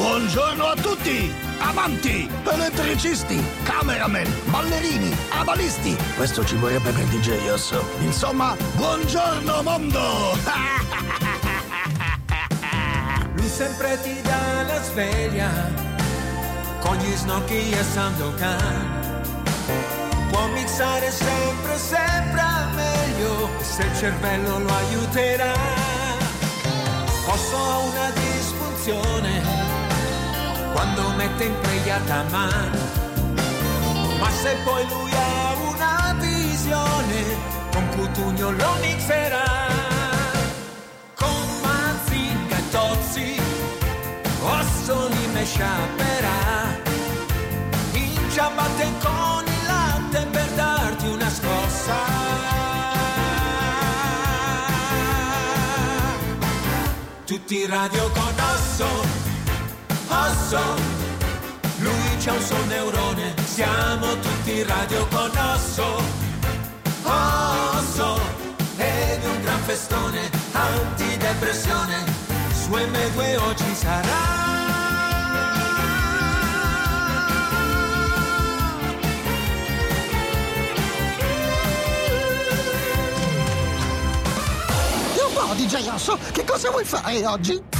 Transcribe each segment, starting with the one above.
Buongiorno a tutti! Amanti, elettricisti, cameraman, ballerini, abalisti. Questo ci vorrebbe per DJ Osso. Insomma, buongiorno mondo! Lui sempre ti dà la sveglia con gli snocchi e Sandokan. Può mixare sempre, sempre meglio se il cervello lo aiuterà. Posso una disfunzione quando mette in preghiata mano. Ma se poi lui ha una visione, con Cutugno lo mixerà. Con Mazinga e Tozzi, osso li me sciaperà. In ciabatte con il latte per darti una scossa. Tutti radio con osso, osso. Lui c'ha un suo neurone, siamo tutti radio con osso, osso. Ed un gran festone, antidepressione, su M2 oggi sarà. DJ Osso, che cosa vuoi fare oggi?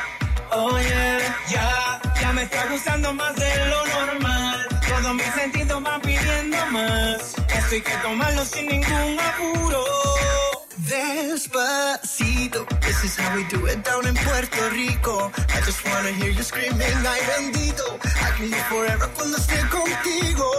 Yeah, ya, ya me está gustando más de lo normal. Todos mis sentidos van pidiendo más. Esto hay que tomarlo sin ningún apuro. Despacito, this is how we do it down in Puerto Rico. I just wanna hear you screaming, ay bendito. I can live forever cuando esté contigo.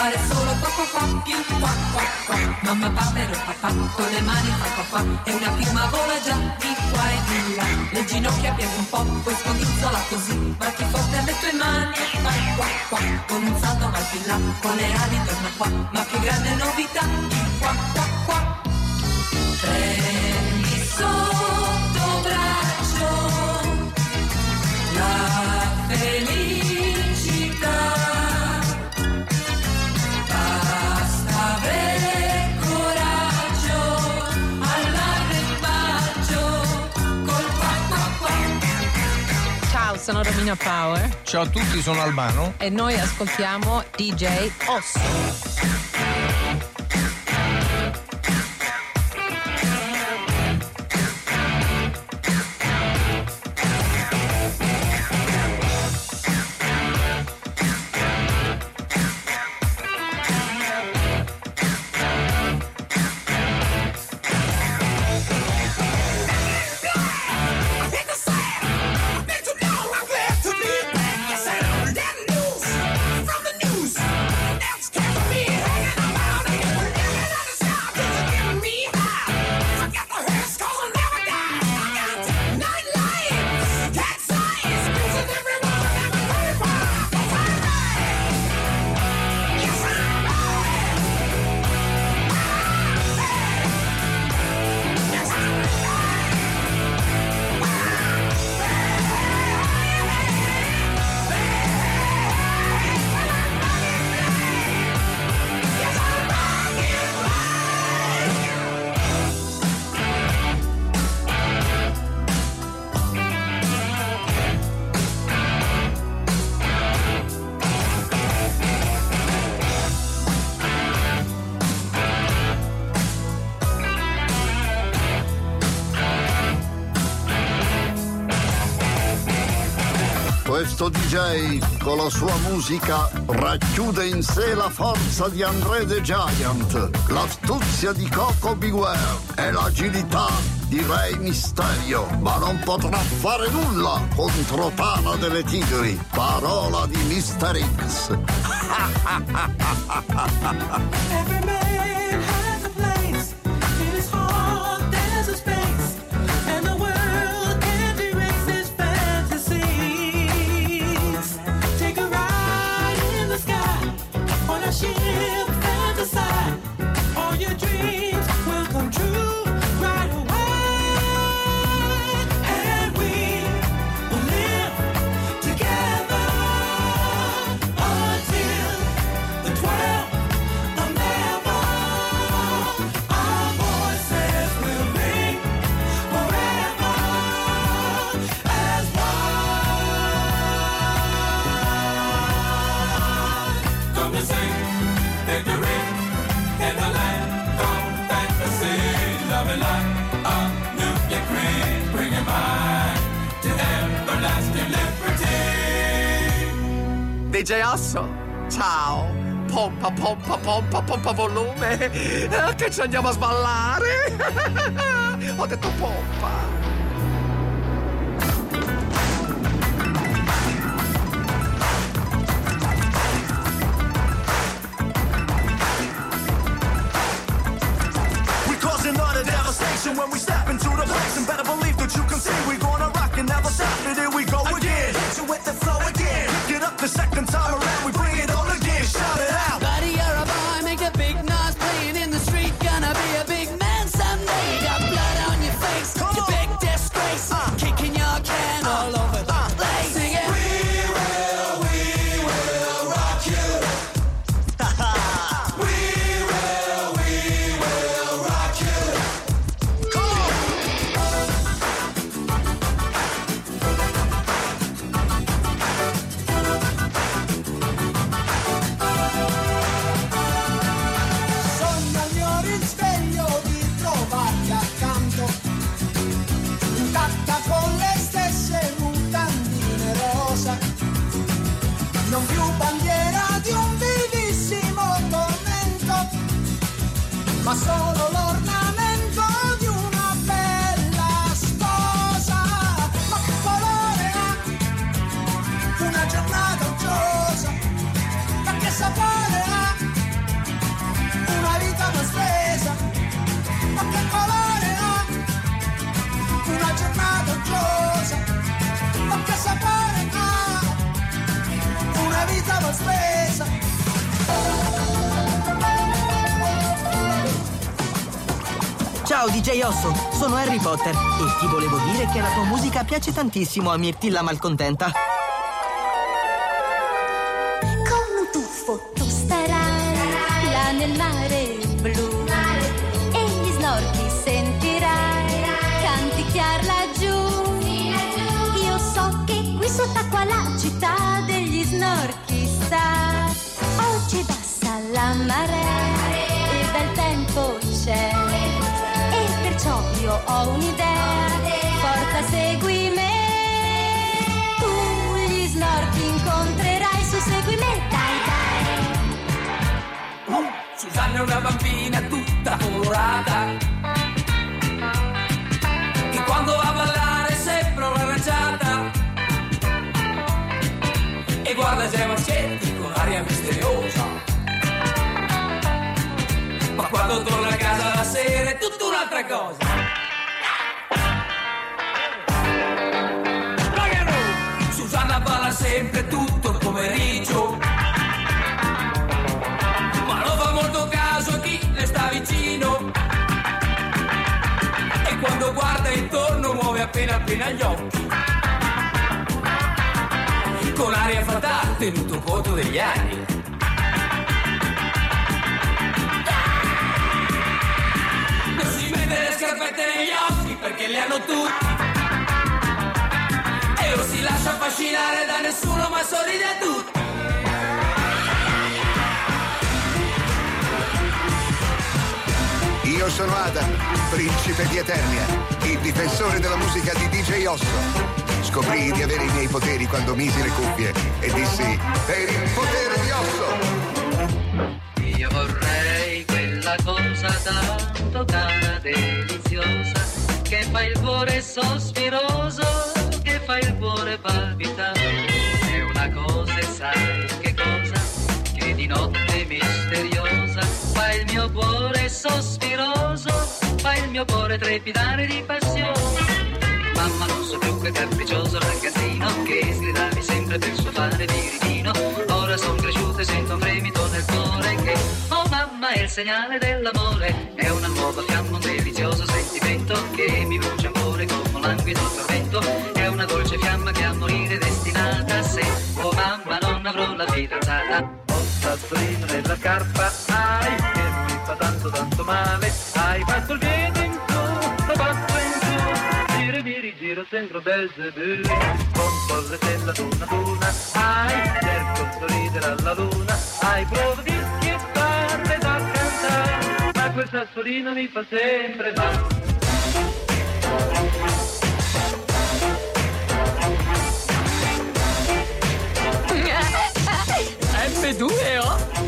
Fare solo qua qua qua più qua qua qua. Mamma papero papà con le mani fa qua qua e una piuma vola già di qua e di là. Le ginocchia piega un po', poi scodinzola così, batti forte alle tue mani e fai qua qua. Con un salto vai più là, con le ali torna qua, ma più grande novità, il qua qua qua. Prendi sono Romina Power Ciao a tutti, sono Albano. e noi ascoltiamo DJ Osso. Questo DJ con la sua musica racchiude in sé la forza di André the Giant, l'astuzia di Coco Beware e l'agilità di Rey Mysterio, ma non potrà fare nulla contro Tana delle Tigri, parola di Mr. X. DJ Osso, ciao! Pompa, pompa, pompa, pompa volume! Eh, Che ci andiamo a sballare! Ho detto pompa! Harry Potter e ti volevo dire che la tua musica piace tantissimo a Mirtilla Malcontenta. Come un tuffo tu starai là nel mare blu e gli snorchi sentirai canticchiar laggiù. Io so che qui sott'acqua la città degli snorchi sta. Oggi bassa la marea ho un'idea, forza segui me. Tu gli snorchi incontrerai, su segui me, dai dai. Susanna è una bambina tutta colorata Che quando va a ballare sembra un'arrangiata E guarda Gemma Marchetti con aria misteriosa Ma quando torna a casa la sera è tutta un'altra cosa pomeriggio ma non fa molto caso a chi le sta vicino. E quando guarda intorno muove appena appena gli occhi. Con aria fatale, tenuto conto degli anni. Non si mette le scarpette negli occhi perché le hanno tutti. Si lascia affascinare da nessuno ma sorride a tutti. Io sono Adam, principe di Eternia, il difensore della musica di DJ Osso. scoprii di avere i miei poteri quando misi le cuffie e dissi per il potere di osso. Io vorrei quella cosa tanto cara, deliziosa, che fa il cuore sospiroso, fa il cuore palpitare. È una cosa, e sai che cosa? Che di notte misteriosa fa il mio cuore sospiroso, fa il mio cuore trepidare di passione. Mamma non so più che capriccioso ragazzino che sgridavi sempre per suo fare di ritino. Ora son cresciuto e sento un fremito nel cuore che, oh mamma, è il segnale dell'amore. È una nuova fiamma, un delizioso sentimento che mi brucia ancora come un languido tormento. È una dolce fiamma che a morire è destinata se, oh mamma, non avrò la fidanzata. Ho sassolino nella scarpa, ai, che mi fa tanto tanto male. Hai fatto il piede in su, lo fatto in su. Mi rigiro, sembro Belzebù. Conto le stelle ad una ad una. Ai, cerco di sorridere alla luna. Hai provo di schiettarle da cantare. Ma quel sassolino mi fa sempre male. F2O?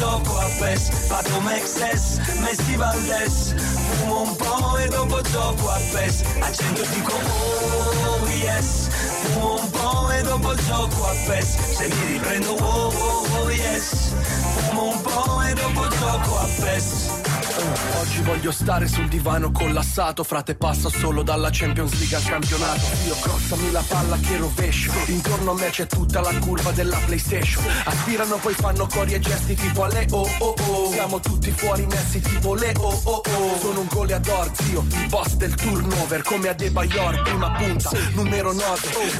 Gioco a PES Pato Mexes, Messi Valdes Fumo un po' e dopo gioco a PES Accendo e dico oh yes Fumo un po' e dopo gioco a PES Se mi riprendo oh oh oh yes. Fumo un po' e dopo gioco a PES Oggi voglio stare sul divano collassato. Frate passa solo dalla Champions League al campionato. Io crossami la palla che rovescio. Intorno a me c'è tutta la curva della Playstation. Aspirano poi fanno cori e gesti tipo alle oh oh oh Siamo tutti fuori messi tipo le oh oh oh Sono un goleador zio, il boss del turnover Come a De Bayor, prima punta, numero 9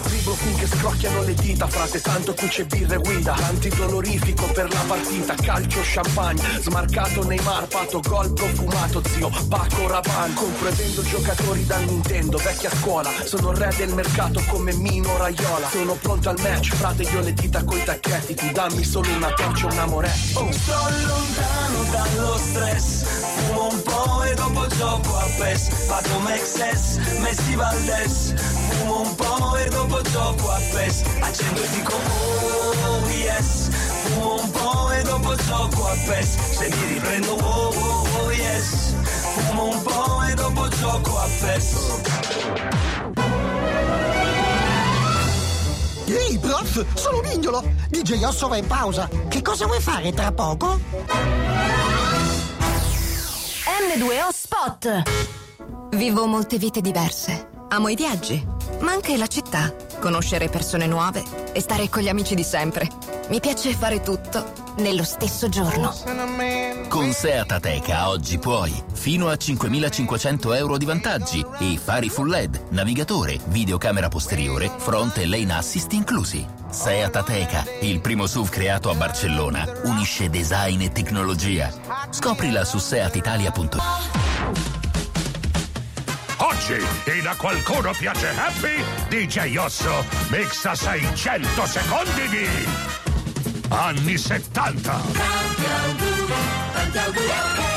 Driblo finché scrocchiano le dita Frate tanto qui c'è birra e guida. Antidolorifico per la partita Calcio champagne, smarcato Neymar Pato gol profumato zio Paco Rabanne Compro e vendo giocatori da Nintendo Vecchia scuola. Sono re del mercato come Mino Raiola. Sono pronto al match Frate io le dita coi tacchetti. Tu dammi solo una torcia e un amore oh. Sto lontano dallo stress Fumo un po' e dopo gioco a PES. Pato Mexes, Messi Valdes Fumo un po' e dopo gioco a PES. Accendo e dico oh gioco a PES Se mi riprendo oh oh oh yes Fumo un po' e dopo gioco a PES Ehi, prof, sono Mignolo. DJ Osso va in pausa. Che cosa vuoi fare tra poco? N2O Spot. Vivo molte vite diverse. Amo i viaggi, ma anche la città, conoscere persone nuove e stare con gli amici di sempre. Mi piace fare tutto nello stesso giorno. Con Seat Ateca oggi puoi fino a 5.500 euro di vantaggi e fari full LED, navigatore, videocamera posteriore, front e lane assist inclusi. Seat Ateca, il primo SUV creato a Barcellona, unisce design e tecnologia. Scoprila su seatitalia.it. Oggi, in A Qualcuno Piace Happy, DJ Osso mixa 600 secondi di anni 70. Osso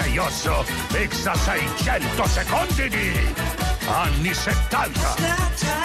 Osso mixa 600 secondi di anni 70.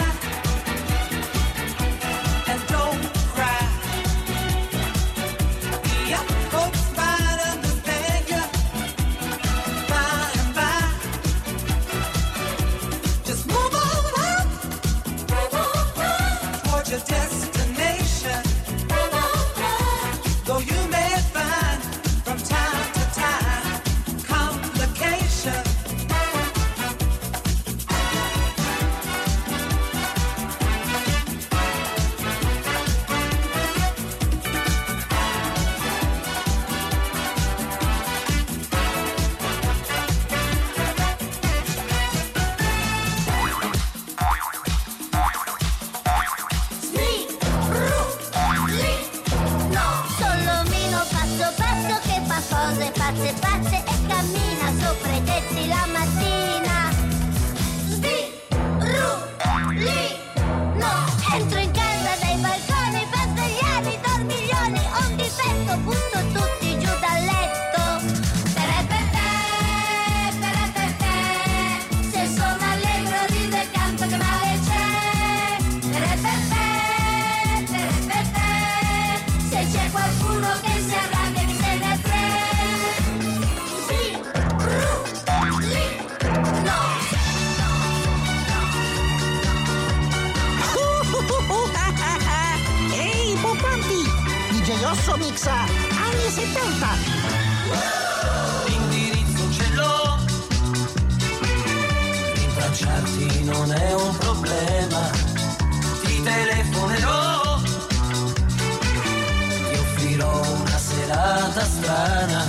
Strana.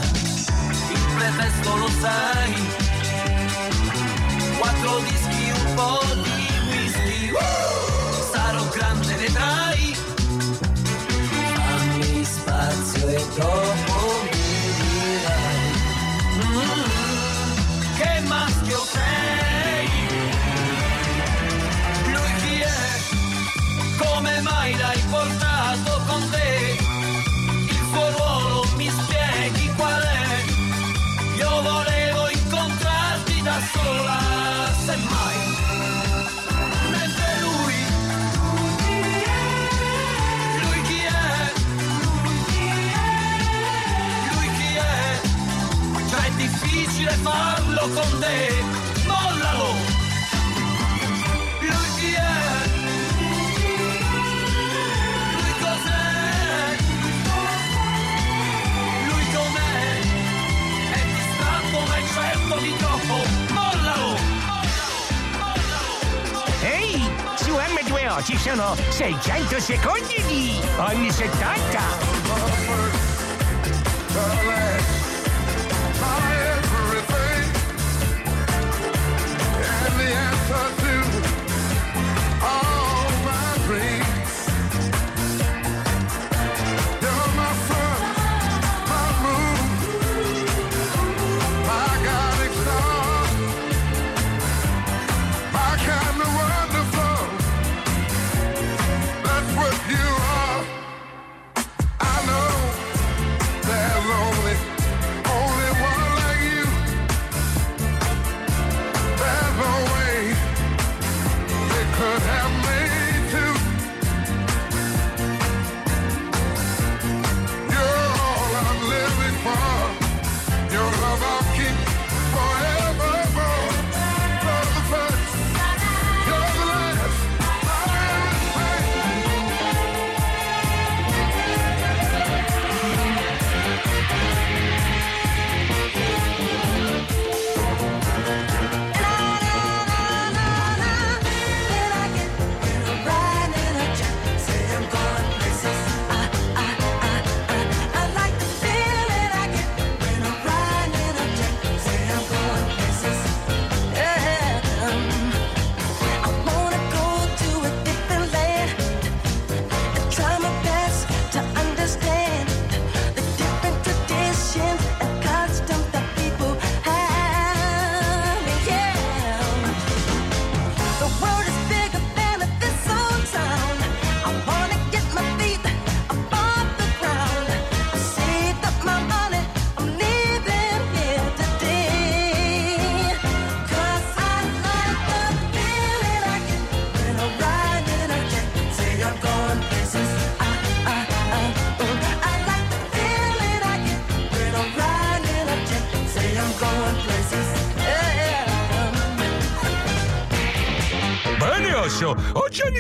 presto lo sai. Quattro dischi, un po' farlo con te, mollalo! Lui chi è? Lui cos'è? Lui com'è? È distratto ma è certo di troppo, mollalo! Ehi, su M2O ci sono 600 secondi di anni 70. The answer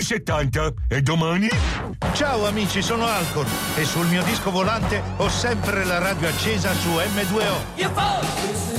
70 e domani? Ciao amici, sono Alcon e sul mio disco volante ho sempre la radio accesa su M2O.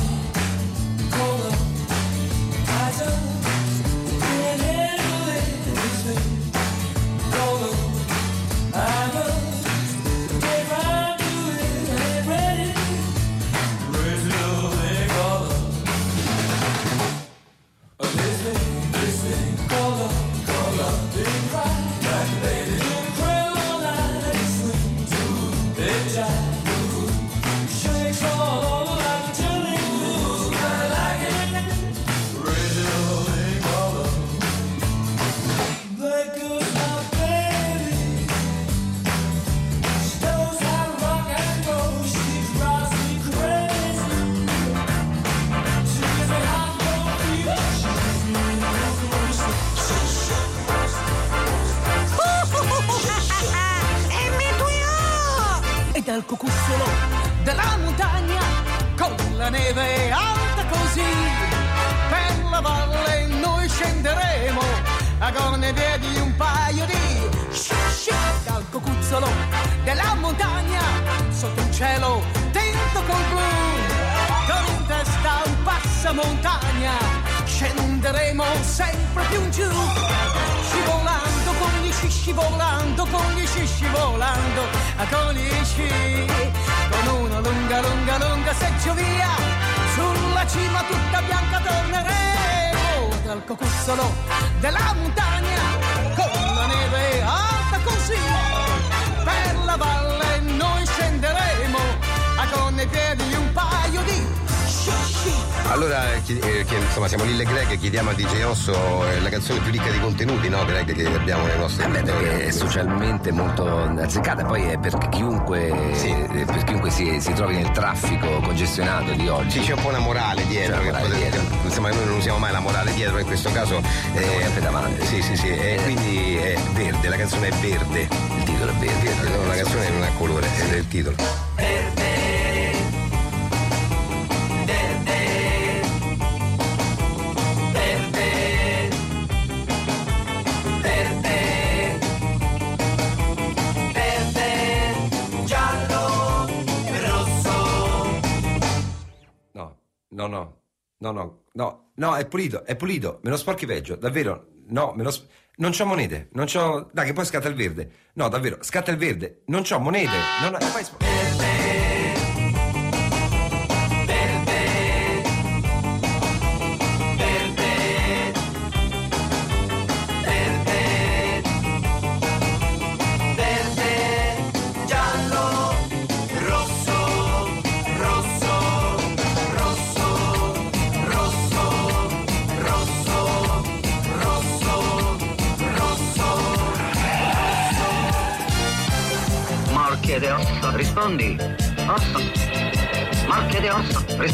Dal cucuzzolo della montagna con la neve alta così. Per la valle noi scenderemo a gorne piedi un paio di sci dal cucuzzolo della montagna sotto un cielo tinto col blu. Con in testa un passamontagna scenderemo sempre più in giù. Scivolando con gli sci scivolando con gli sci scivolando a con gli sci con una lunga lunga lunga seggiovia cima tutta bianca torneremo dal cocuzzolo della montagna con la neve alta così per la valle Allora, eh, chi- eh, che, insomma, siamo Lille Greg, chiediamo a DJ Osso eh, la canzone più ricca di contenuti, no, Greg, che abbiamo nei nostri Eh beh, perché è socialmente molto azzeccata, poi è per chiunque, eh, per chiunque si, si trovi nel traffico congestionato di oggi. Sì, c'è un po' una morale dietro, che una morale potete- dietro. insomma noi non usiamo mai la morale dietro, in questo caso Siamo sempre davanti. Sì, sì, sì, e quindi è verde, la canzone è verde. Il titolo è verde. Verde, no, la canzone non ha colore, è il titolo. Verde, No, no, no, no, no, no, è pulito, è pulito, me lo sporchi peggio, davvero, no, me lo sp- non c'ho monete, non c'ho, dai che poi scatta il verde, no, davvero, scatta il verde, non c'ho monete, no, no, e poi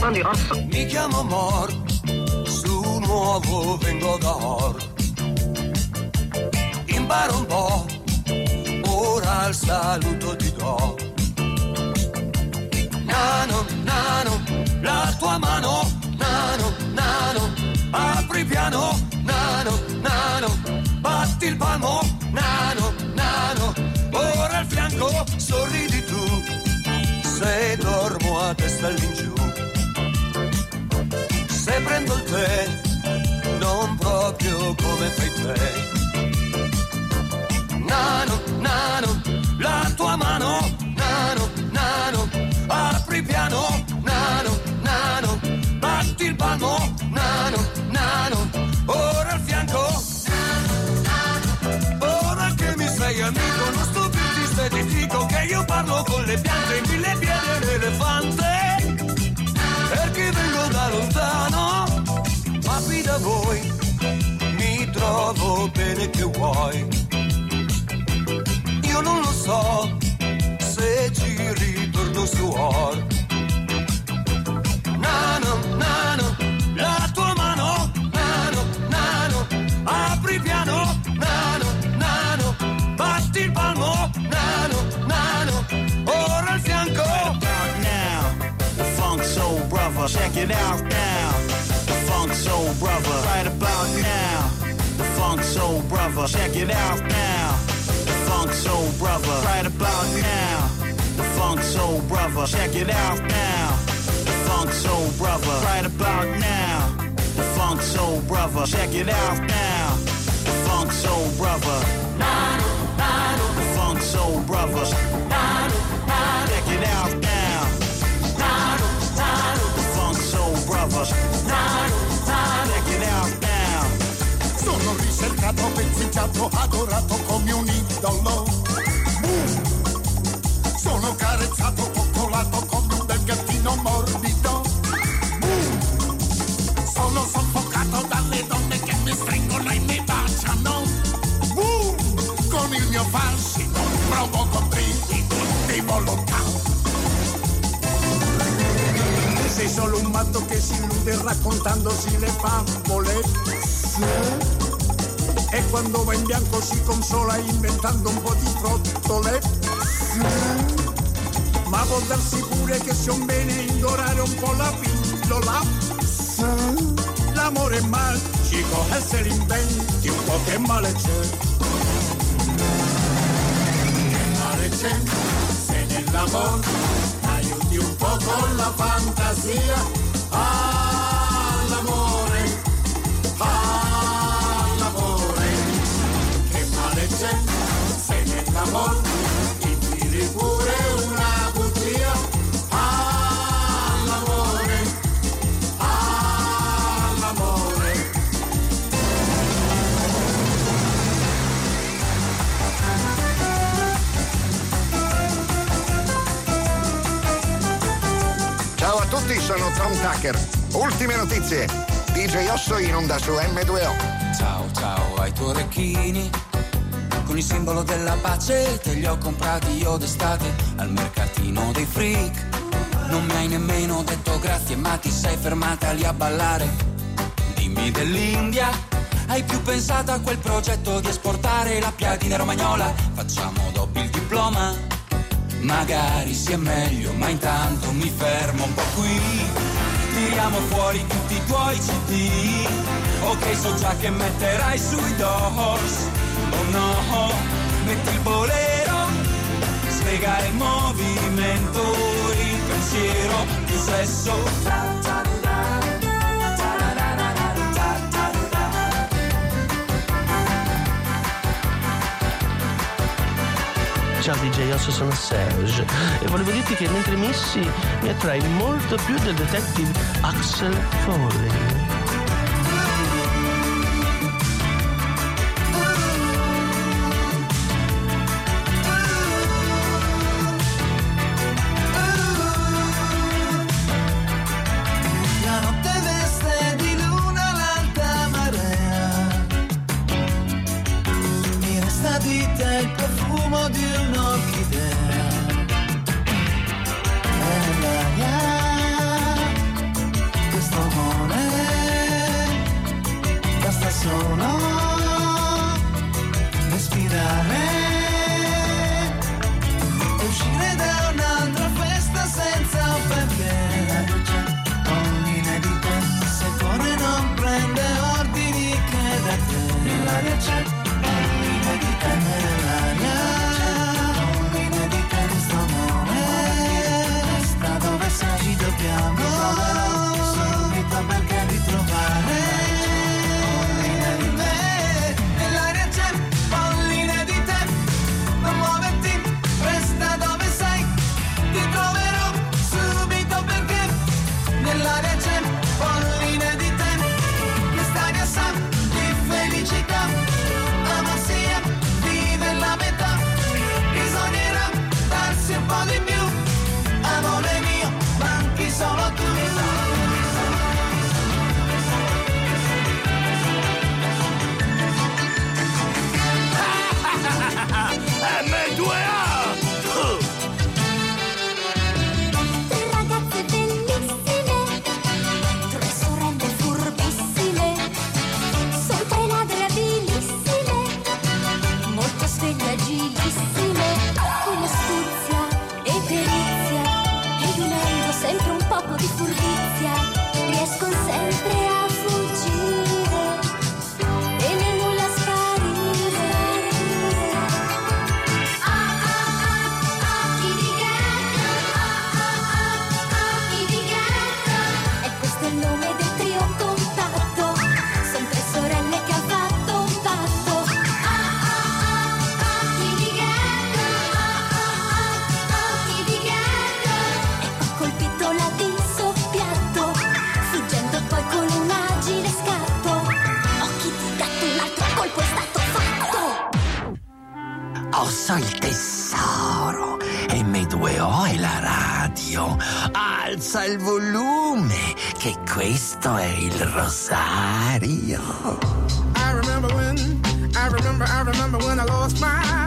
osso, rispondi osso. Mi chiamo Mor, su nuovo vengo da Or. Imparo un po', ora il saluto ti do. Nano, nano, la tua mano, nano, nano, apri piano, nano, nano, batti il palmo, nano, nano, ora al fianco, sorridi tu, se dormo a testa all'ingiù. Parlo con le piante, mille piedi e l'elefante perché vengo da lontano, ma qui da voi mi trovo bene che vuoi. Io non lo so se ci ritorno su or. Nano, nano, Soul Brother. Check it out now. The Funk Soul Brother. Right about now. The Funk Soul Brother. Check it out now. The Funk Soul Brother. Right about now. The Funk Soul Brother. Check it out now. The Funk Soul Brother. Right about now. The Funk Soul Brother. Check it out now. The Funk Soul Brother. The Funk Soul Brother. Solo un matto che si illude raccontandosi le favole. E quando va in bianco si consola inventando un po' di frottole. Ma può darsi pure che sia un bene indorare un po' la pillola. L'amore è magico e se l'inventi un po' che male c'è. Che male c'è se nell'amore con la fantasia. Tom Tucker. Ultime notizie. DJ Osso in onda su M2O. Ciao ciao ai tuoi orecchini Con il simbolo della pace te li ho comprati io d'estate Al mercatino dei freak Non mi hai nemmeno detto grazie ma ti sei fermata lì a ballare Dimmi dell'India Hai più pensato a quel progetto di esportare la piadina romagnola Facciamo dopo il diploma Magari sia meglio ma intanto mi fermo un po' qui. Tiriamo fuori tutti i tuoi CD. Ok, so già che metterai sui doors Oh no, metti il bolero. Svega il movimento, il pensiero, più sesso Ciao DJ Osso, sono Serge e volevo dirti che mentre missi mi attrai molto più del detective Axel Foley. Radio. Alza il volume, che questo è il rosario. I remember when, I remember, I remember when I lost my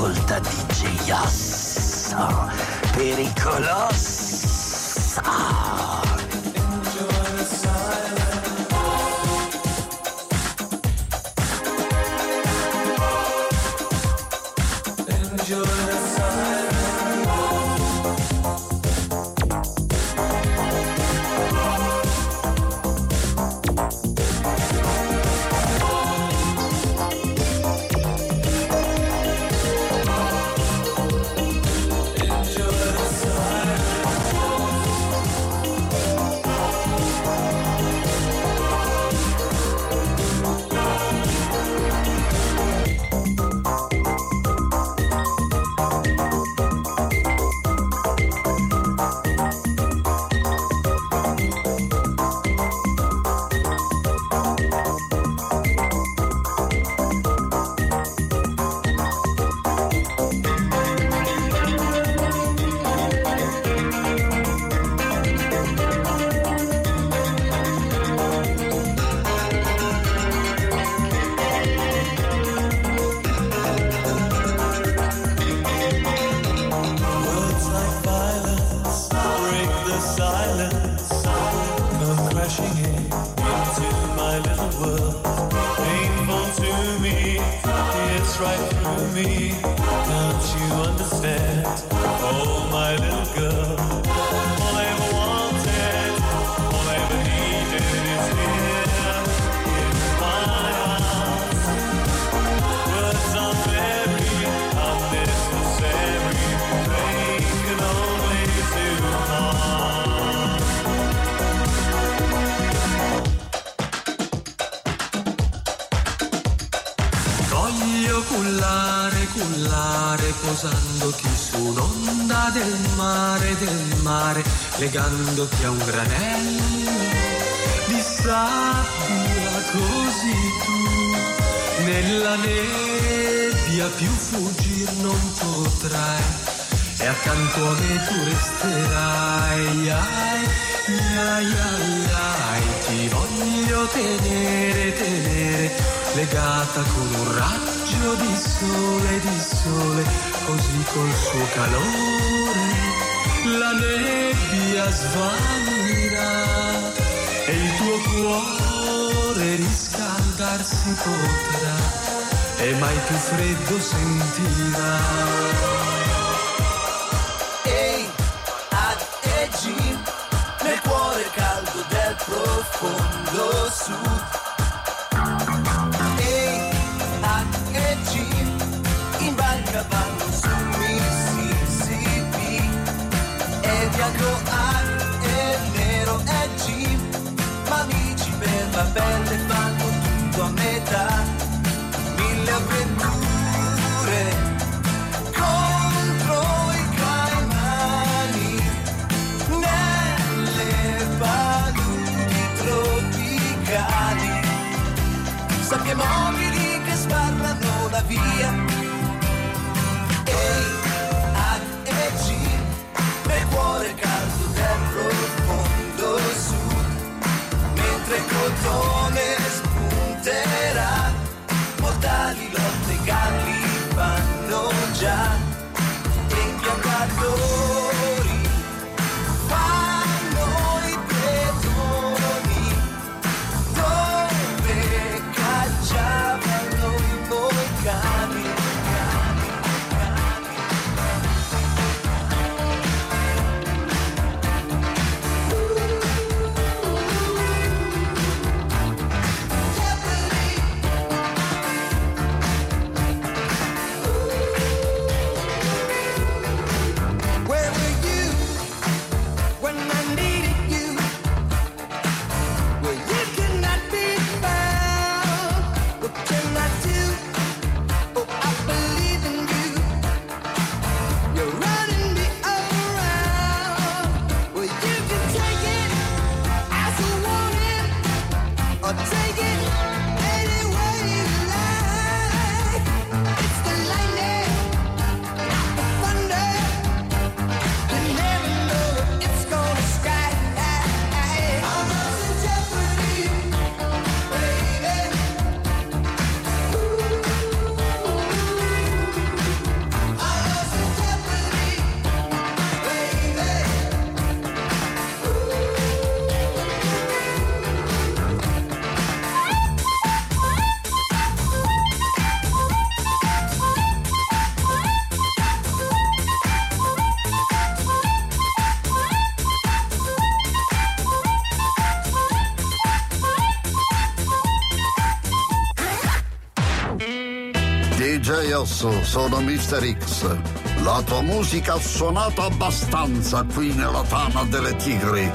Ascolta DJ Osso, pericoloso. Posandoti su un'onda del mare, del mare, legandoti a un granello. Di sabbia così tu nella nebbia più fuggir non potrai. E accanto a me tu resterai ai, ai, ai, ai, ti voglio tenere, tenere legata con un raggio di sole, di sole così col suo calore la nebbia svanirà e il tuo cuore riscaldarsi potrà e mai più freddo sentirà. Ehi, G, nel cuore caldo del profondo sud. Bianco H e nero è G, ma amici per la pelle fanno tutto a metà. Mille avventure contro i caimani nelle paludi tropicali. Sabbie mobili che sbarrano la via. House, sono Mr. X. La tua musica ha suonato abbastanza qui nella tana delle tigri.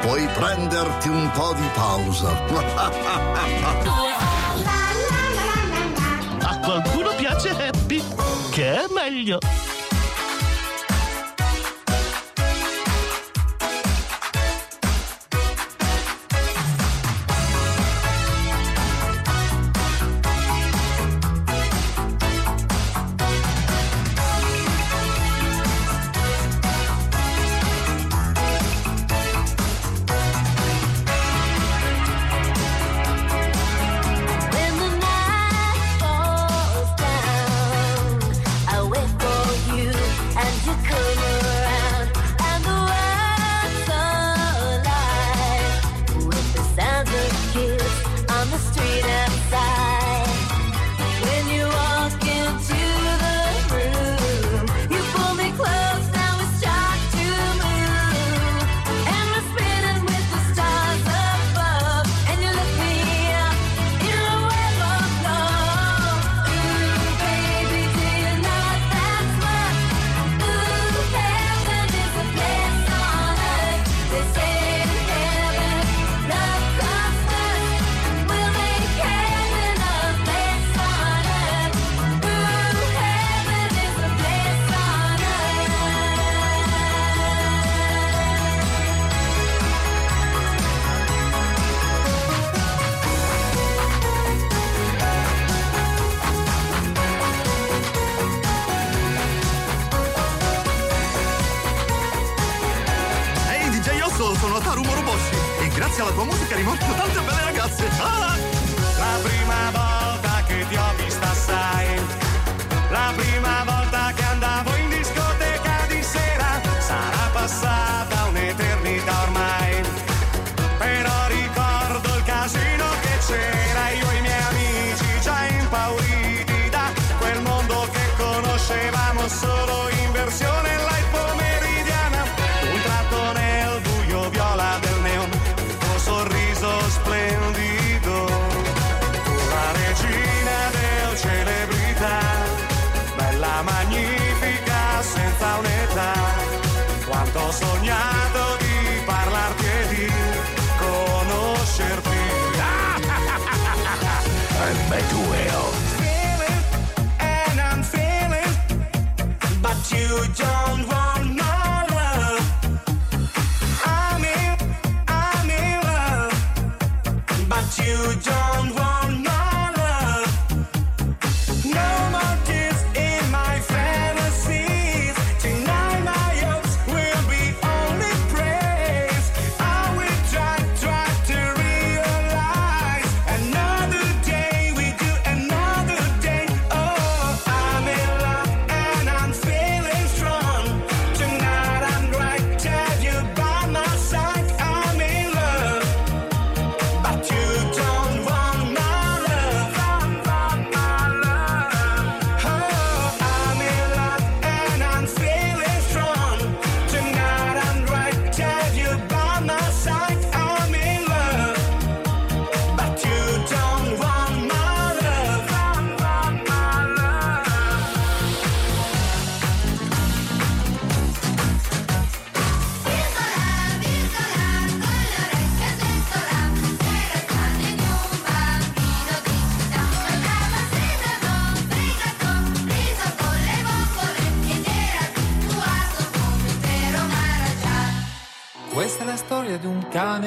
Puoi prenderti un po' di pausa. A qualcuno piace Happy, che è meglio.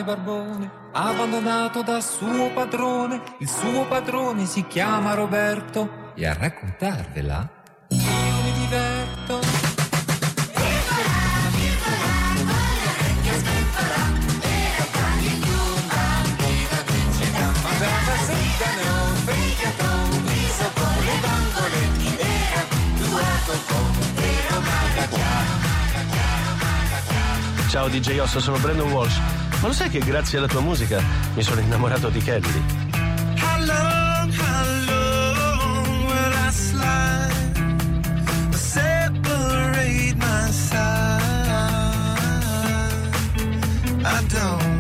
barbone, abbandonato da suo padrone, il suo padrone si chiama Roberto. E a raccontarvela io mi diverto. Ciao DJ Osso, sono Brandon Walsh. Ma lo sai che grazie alla tua musica mi sono innamorato di Kelly? How long, how long will I slide? Separate my side. I don't.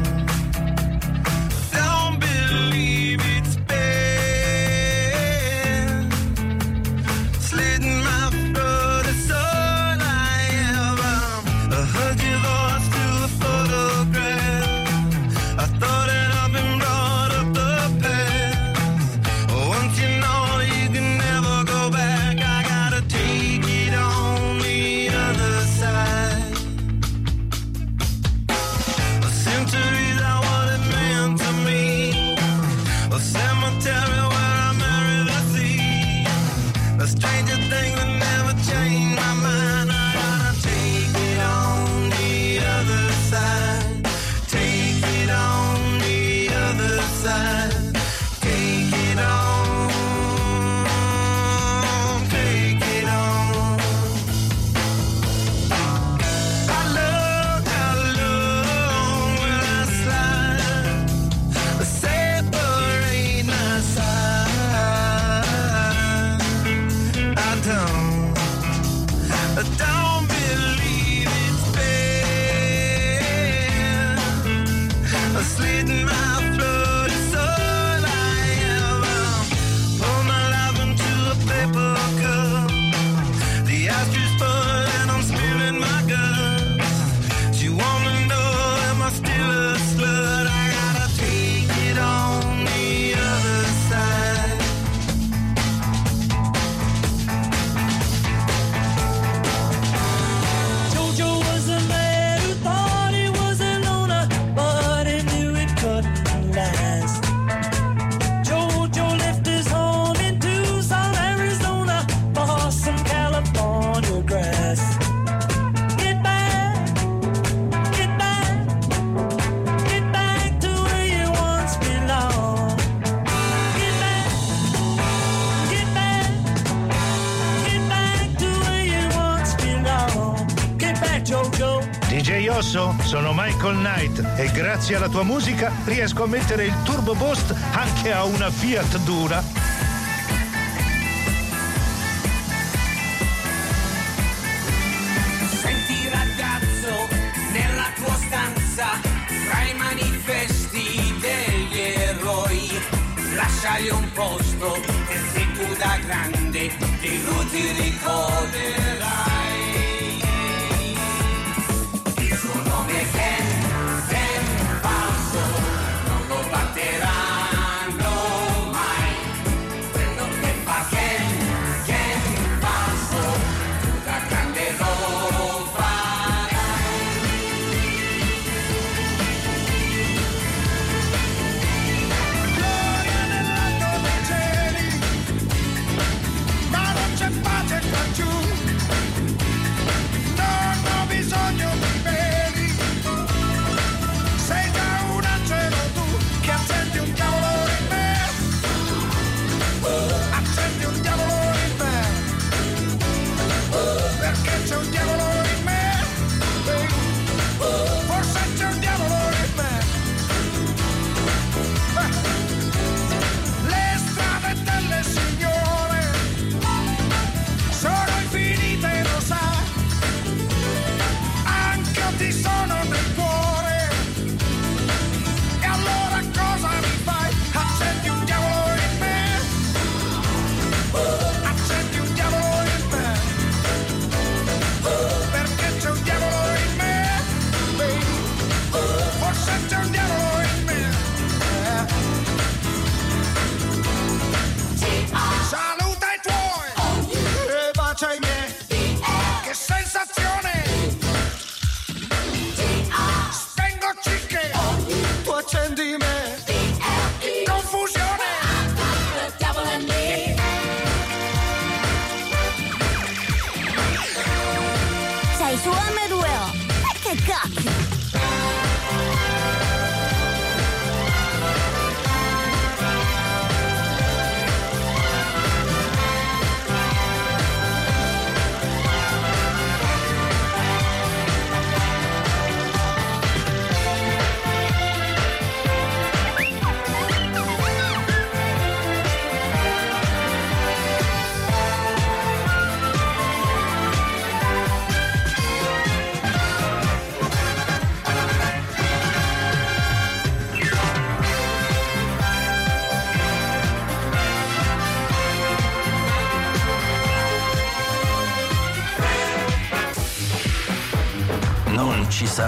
Slidden sono Michael Knight e grazie alla tua musica riesco a mettere il turbo boost anche a una Fiat dura. Senti ragazzo, nella tua stanza, tra i manifesti degli eroi. Lasciagli un posto, perché tu da grande e lui ti ricorderai.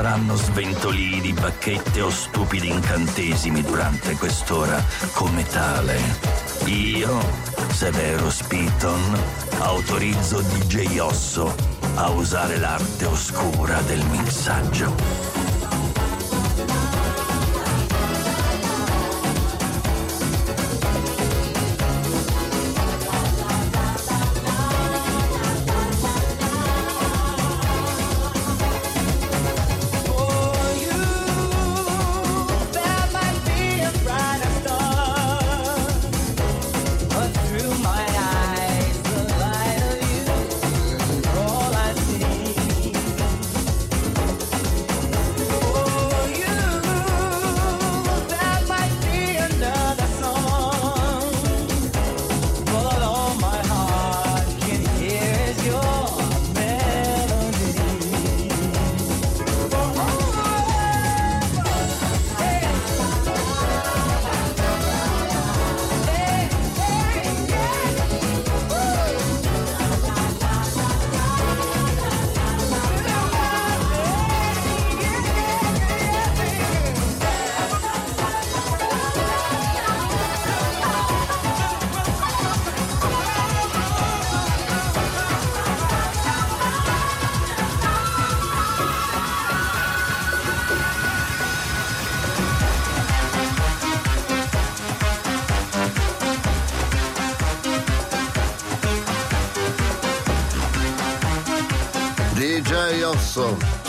saranno sventolii di bacchette o stupidi incantesimi durante quest'ora come tale. Io, Severo Spiton, autorizzo DJ Osso a usare l'arte oscura del mixaggio.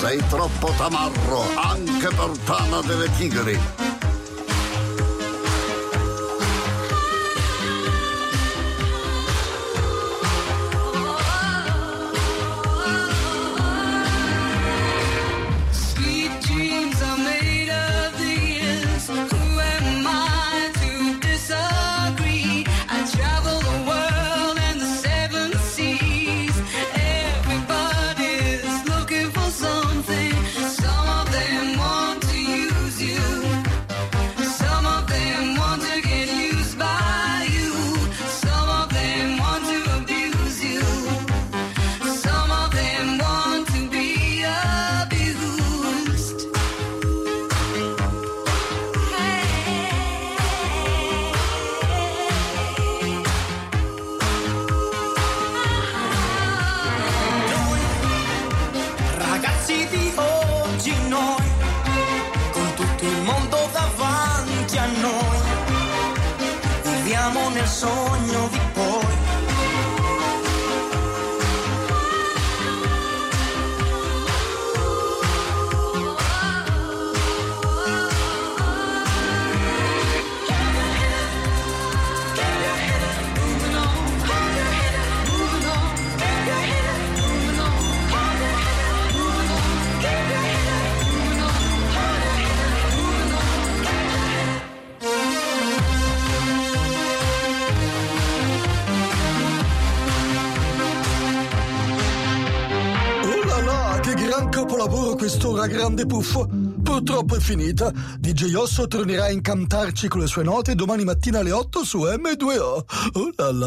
Sei troppo tamarro anche per Tana delle Tigri. Quest'ora grande puffo. Purtroppo è finita. DJ Osso tornerà a incantarci con le sue note domani mattina alle 8 su M2O. Oh là là.